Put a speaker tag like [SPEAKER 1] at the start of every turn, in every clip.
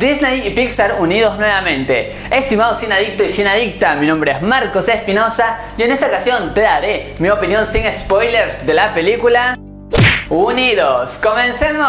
[SPEAKER 1] Disney y Pixar unidos nuevamente. Estimado sin adicto y sin adicta, mi nombre es Marcos Espinosa y en esta ocasión te daré mi opinión sin spoilers de la película Unidos. ¡Comencemos!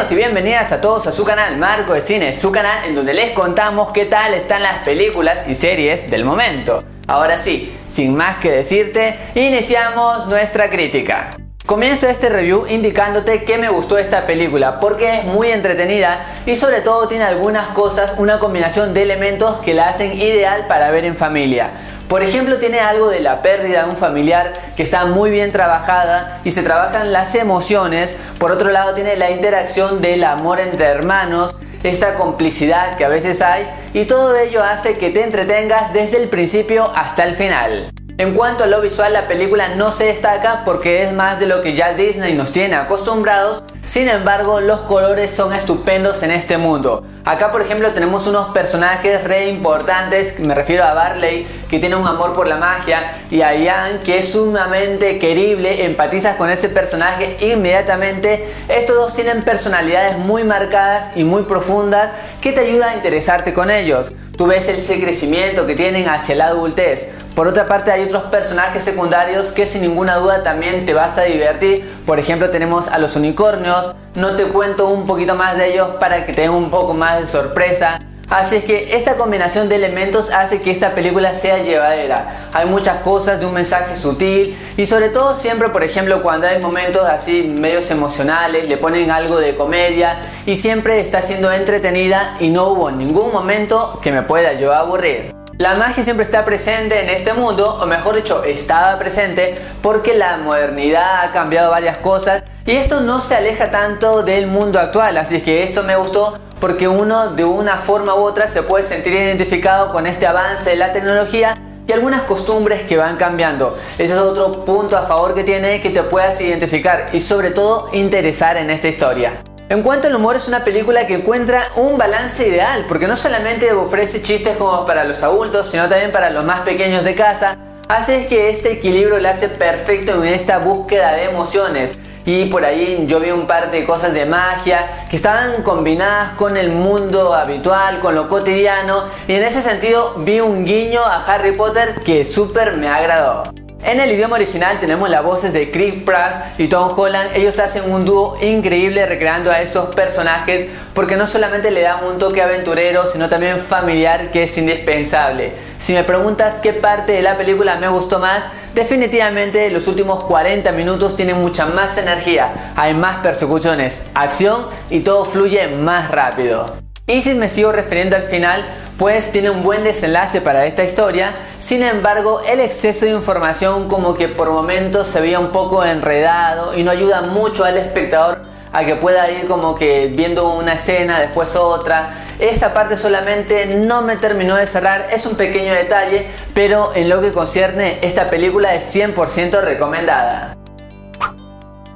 [SPEAKER 1] Bienvenidos y bienvenidas a todos a su canal Marco de Cine, su canal en donde les contamos qué tal están las películas y series del momento. Ahora sí, sin más que decirte, iniciamos nuestra crítica. Comienzo este review indicándote que me gustó esta película porque es muy entretenida y sobre todo tiene algunas cosas, una combinación de elementos que la hacen ideal para ver en familia. Por ejemplo, tiene algo de la pérdida de un familiar que está muy bien trabajada y se trabajan las emociones. Por otro lado, tiene la interacción del amor entre hermanos esta complicidad que a veces hay y todo ello hace que te entretengas desde el principio hasta el final. En cuanto a lo visual, la película no se destaca porque es más de lo que ya Disney nos tiene acostumbrados, sin embargo los colores son estupendos en este mundo. Acá por ejemplo tenemos unos personajes re importantes, me refiero a Barley, que tiene un amor por la magia, y a Ian, que es sumamente querible, empatizas con ese personaje inmediatamente. Estos dos tienen personalidades muy marcadas y muy profundas que te ayudan a interesarte con ellos tú ves ese crecimiento que tienen hacia la adultez. Por otra parte hay otros personajes secundarios que sin ninguna duda también te vas a divertir. Por ejemplo tenemos a los unicornios. No te cuento un poquito más de ellos para que tengan un poco más de sorpresa. Así es que esta combinación de elementos hace que esta película sea llevadera. Hay muchas cosas de un mensaje sutil y sobre todo siempre, por ejemplo, cuando hay momentos así medios emocionales, le ponen algo de comedia y siempre está siendo entretenida y no hubo ningún momento que me pueda yo aburrir. La magia siempre está presente en este mundo, o mejor dicho, estaba presente porque la modernidad ha cambiado varias cosas y esto no se aleja tanto del mundo actual, así que esto me gustó porque uno de una forma u otra se puede sentir identificado con este avance de la tecnología y algunas costumbres que van cambiando. Ese es otro punto a favor que tiene que te puedas identificar y sobre todo interesar en esta historia. En cuanto al humor es una película que encuentra un balance ideal porque no solamente ofrece chistes como para los adultos sino también para los más pequeños de casa. Hace que este equilibrio le hace perfecto en esta búsqueda de emociones y por ahí yo vi un par de cosas de magia que estaban combinadas con el mundo habitual, con lo cotidiano y en ese sentido vi un guiño a Harry Potter que súper me agradó. En el idioma original tenemos las voces de Chris Pratt y Tom Holland. Ellos hacen un dúo increíble recreando a estos personajes porque no solamente le dan un toque aventurero, sino también familiar que es indispensable. Si me preguntas qué parte de la película me gustó más, definitivamente los últimos 40 minutos tienen mucha más energía, hay más persecuciones, acción y todo fluye más rápido. Y si me sigo refiriendo al final, pues tiene un buen desenlace para esta historia, sin embargo el exceso de información como que por momentos se veía un poco enredado y no ayuda mucho al espectador a que pueda ir como que viendo una escena, después otra. Esa parte solamente no me terminó de cerrar, es un pequeño detalle, pero en lo que concierne esta película es 100% recomendada.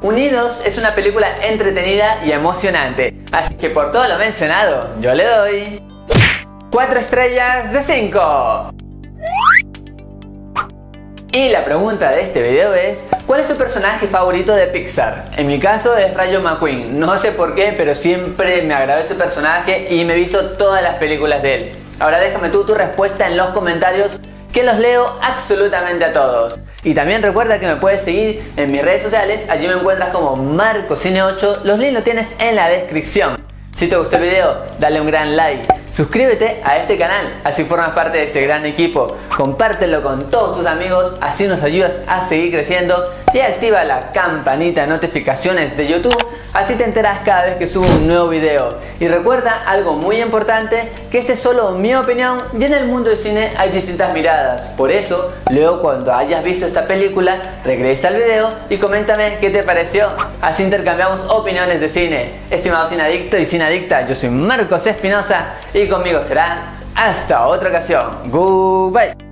[SPEAKER 1] Unidos es una película entretenida y emocionante, así que por todo lo mencionado, yo le doy 4 estrellas de 5. Y la pregunta de este video es, ¿cuál es tu personaje favorito de Pixar? En mi caso es Rayo McQueen, no sé por qué, pero siempre me agradó ese personaje y me visto todas las películas de él. Ahora déjame tú tu respuesta en los comentarios que los leo absolutamente a todos. Y también recuerda que me puedes seguir en mis redes sociales, allí me encuentras como MarcoCine8, los links los tienes en la descripción. Si te gustó el video, dale un gran like Suscríbete a este canal, así formas parte de este gran equipo. Compártelo con todos tus amigos, así nos ayudas a seguir creciendo. Y activa la campanita de notificaciones de YouTube, así te enteras cada vez que subo un nuevo video. Y recuerda algo muy importante, que este es solo mi opinión y en el mundo del cine hay distintas miradas. Por eso, luego cuando hayas visto esta película, regresa al video y coméntame qué te pareció. Así intercambiamos opiniones de cine. Estimado sin adicto y sin adicta, yo soy Marcos Espinosa y conmigo será hasta otra ocasión. Goodbye.